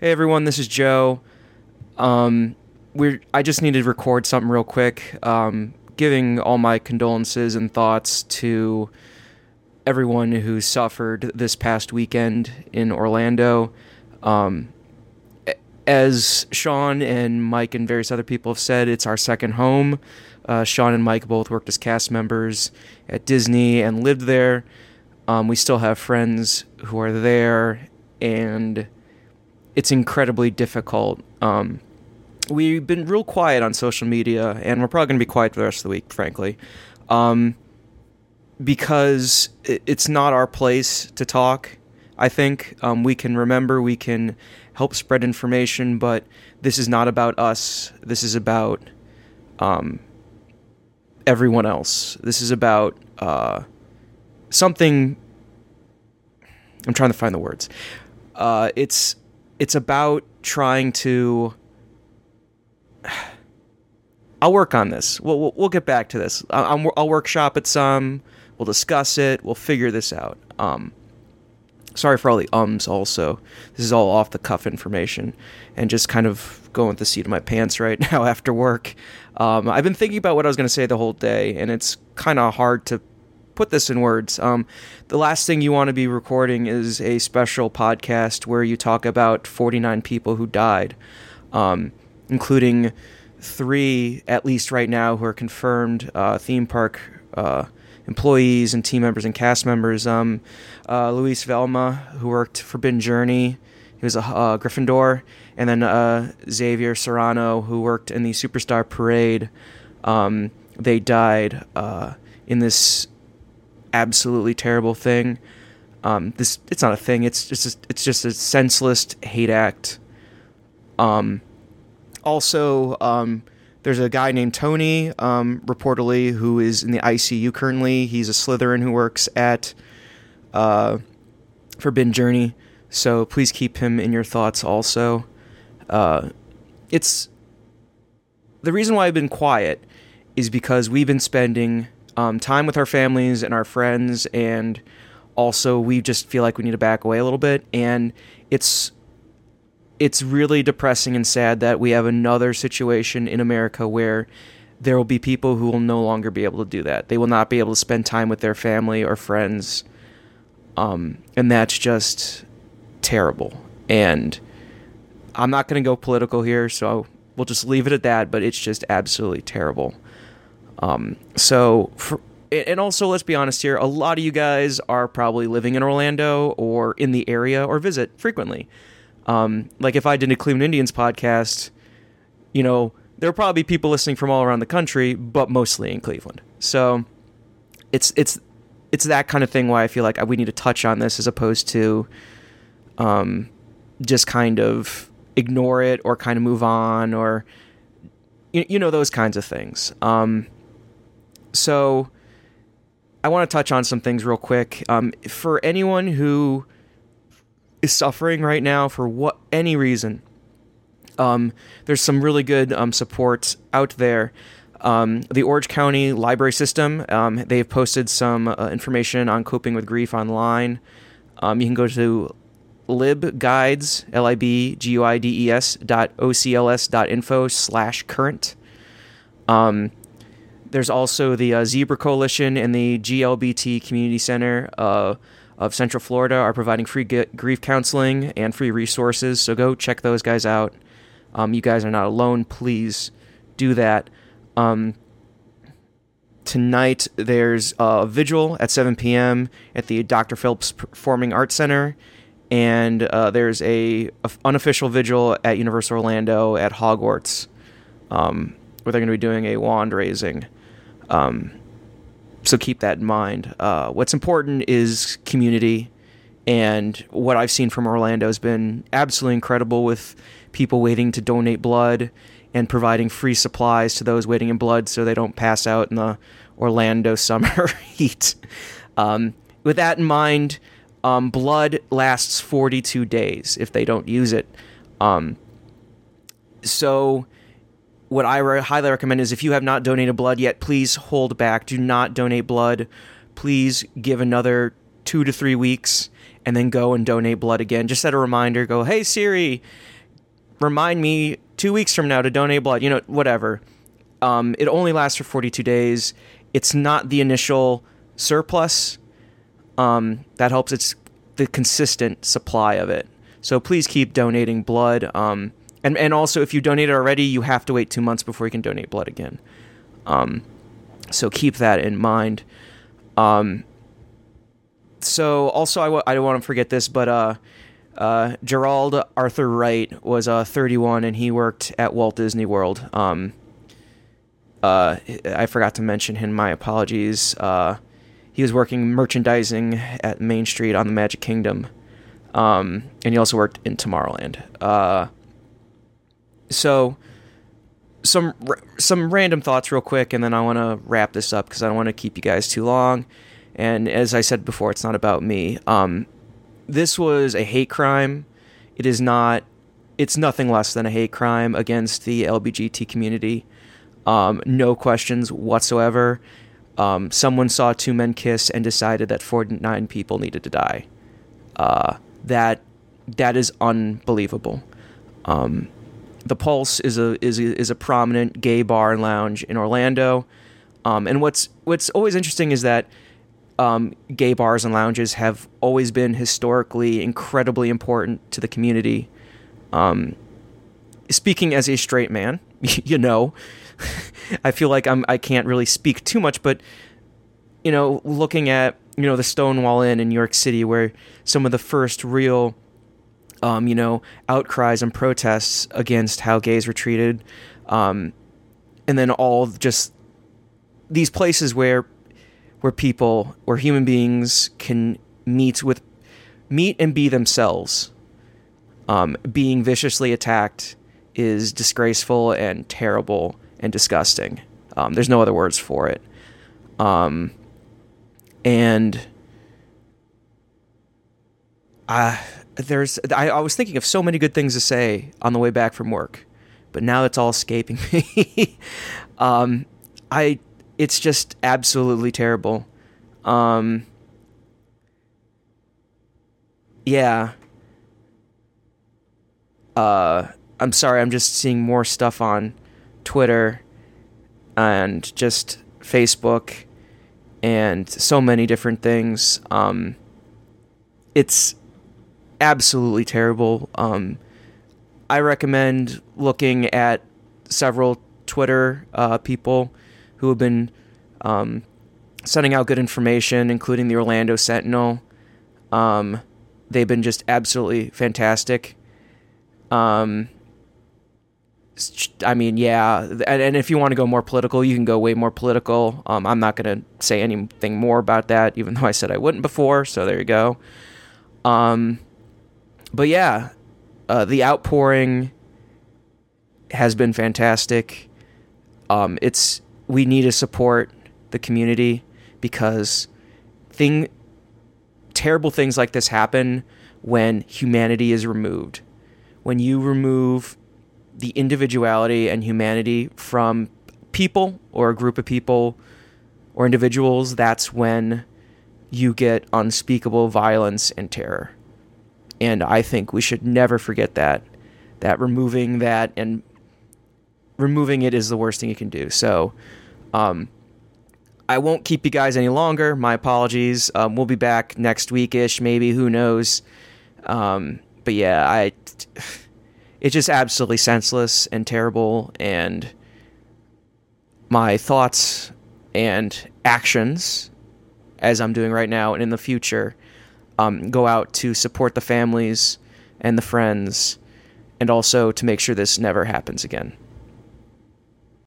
Hey everyone, this is Joe. Um, we're I just needed to record something real quick, um, giving all my condolences and thoughts to everyone who suffered this past weekend in Orlando. Um, as Sean and Mike and various other people have said, it's our second home. Uh, Sean and Mike both worked as cast members at Disney and lived there. Um, we still have friends who are there, and it's incredibly difficult. Um, we've been real quiet on social media, and we're probably going to be quiet for the rest of the week, frankly, um, because it's not our place to talk. I think um, we can remember, we can help spread information, but this is not about us. This is about um, everyone else. This is about uh, something. I'm trying to find the words. Uh, it's it's about trying to. I'll work on this. We'll, we'll, we'll get back to this. I'll, I'll workshop it some. We'll discuss it. We'll figure this out. Um, sorry for all the ums. Also, this is all off the cuff information, and just kind of going with the seat of my pants right now after work. Um, I've been thinking about what I was going to say the whole day, and it's kind of hard to put this in words. Um, the last thing you want to be recording is a special podcast where you talk about 49 people who died, um, including three, at least right now, who are confirmed uh, theme park uh, employees and team members and cast members. Um, uh, Luis Vielma, who worked Forbidden Journey, he was a uh, Gryffindor, and then uh, Xavier Serrano, who worked in the Superstar Parade. Um, they died uh, in this absolutely terrible thing. Um, this it's not a thing. It's just it's just a senseless hate act. Um, also, um, there's a guy named Tony, um, reportedly, who is in the ICU currently. He's a Slytherin who works at uh, Forbidden Journey. So please keep him in your thoughts. Also, uh, it's the reason why I've been quiet is because we've been spending um, time with our families and our friends, and also we just feel like we need to back away a little bit. And it's it's really depressing and sad that we have another situation in America where there will be people who will no longer be able to do that. They will not be able to spend time with their family or friends. Um, and that's just terrible. And I'm not going to go political here, so we'll just leave it at that, but it's just absolutely terrible. Um, so, for, and also, let's be honest here, a lot of you guys are probably living in Orlando or in the area or visit frequently. Um, like if I did a Cleveland Indians podcast, you know, there will probably people listening from all around the country, but mostly in Cleveland. So it's it's it's that kind of thing why I feel like we need to touch on this as opposed to um, just kind of ignore it or kind of move on or you, you know those kinds of things. Um, so I want to touch on some things real quick. Um, for anyone who is suffering right now for what any reason, um, there's some really good um, support out there. Um, the Orange County Library System, um, they've posted some uh, information on coping with grief online. Um, you can go to libguides, L-I-B-G-U-I-D-E-S dot O-C-L-S dot info slash current. There's also the uh, Zebra Coalition and the GLBT Community Center uh, of Central Florida are providing free g- grief counseling and free resources. So go check those guys out. Um, you guys are not alone. Please do that. Um, tonight there's a vigil at 7 p.m. at the Dr. Phillips Performing Arts Center, and uh, there's a, a, unofficial vigil at Universal Orlando at Hogwarts, um, where they're going to be doing a wand raising. Um, so keep that in mind. Uh, what's important is community, and what I've seen from Orlando has been absolutely incredible with people waiting to donate blood and providing free supplies to those waiting in blood so they don't pass out in the Orlando summer heat. Um, with that in mind, um, blood lasts 42 days if they don't use it. Um, so what I re- highly recommend is if you have not donated blood yet, please hold back. Do not donate blood. Please give another two to three weeks and then go and donate blood again. Just set a reminder. Go, hey Siri, remind me two weeks from now to donate blood. You know, whatever. Um, it only lasts for 42 days. It's not the initial surplus. Um, that helps. It's the consistent supply of it. So please keep donating blood. Um, and and also if you donated already, you have to wait two months before you can donate blood again. Um, so keep that in mind. Um, so also I w- I don't want to forget this, but uh, uh, Gerald Arthur Wright was uh, 31 and he worked at Walt Disney World. Um, uh, I forgot to mention him. My apologies. Uh, he was working merchandising at Main Street on the Magic Kingdom, um, and he also worked in Tomorrowland. Uh, so some some random thoughts real quick, and then I want to wrap this up because I don't want to keep you guys too long. And as I said before, it's not about me. Um, this was a hate crime. It is not. It's nothing less than a hate crime against the LBGT community. Um, no questions whatsoever. Um, someone saw two men kiss and decided that 49 people needed to die. Uh, that that is unbelievable. Um, the Pulse is a is a, is a prominent gay bar and lounge in Orlando. Um, and what's what's always interesting is that um, gay bars and lounges have always been historically incredibly important to the community. Um, speaking as a straight man, you know, I feel like I'm I can't really speak too much, but you know, looking at you know the Stonewall Inn in New York City, where some of the first real um, you know, outcries and protests against how gays were treated, um, and then all just these places where where people, where human beings can meet with, meet and be themselves. Um, being viciously attacked is disgraceful and terrible and disgusting. Um, there's no other words for it. Um, and I, there's, I, I was thinking of so many good things to say on the way back from work, but now it's all escaping me. um, I it's just absolutely terrible. Um, yeah. Uh, I'm sorry, I'm just seeing more stuff on Twitter and just Facebook and so many different things. Um, it's absolutely terrible. Um, I recommend looking at several Twitter uh, people who have been um, sending out good information, including the Orlando Sentinel. Um, they've been just absolutely fantastic. Um, I mean, yeah, and, and if you want to go more political, you can go way more political. Um, I'm not going to say anything more about that, even though I said I wouldn't before. So there you go. Um, but yeah, uh, the outpouring has been fantastic. Um, it's we need to support the community because thing terrible things like this happen when humanity is removed. When you remove the individuality and humanity from people or a group of people or individuals, that's when you get unspeakable violence and terror. And I think we should never forget that. That removing that and removing it is the worst thing you can do. So, um, I won't keep you guys any longer. My apologies. Um, we'll be back next week ish, maybe. Who knows? Um, but yeah, I. It's just absolutely senseless and terrible, and my thoughts and actions, as I'm doing right now and in the future, um, go out to support the families and the friends, and also to make sure this never happens again.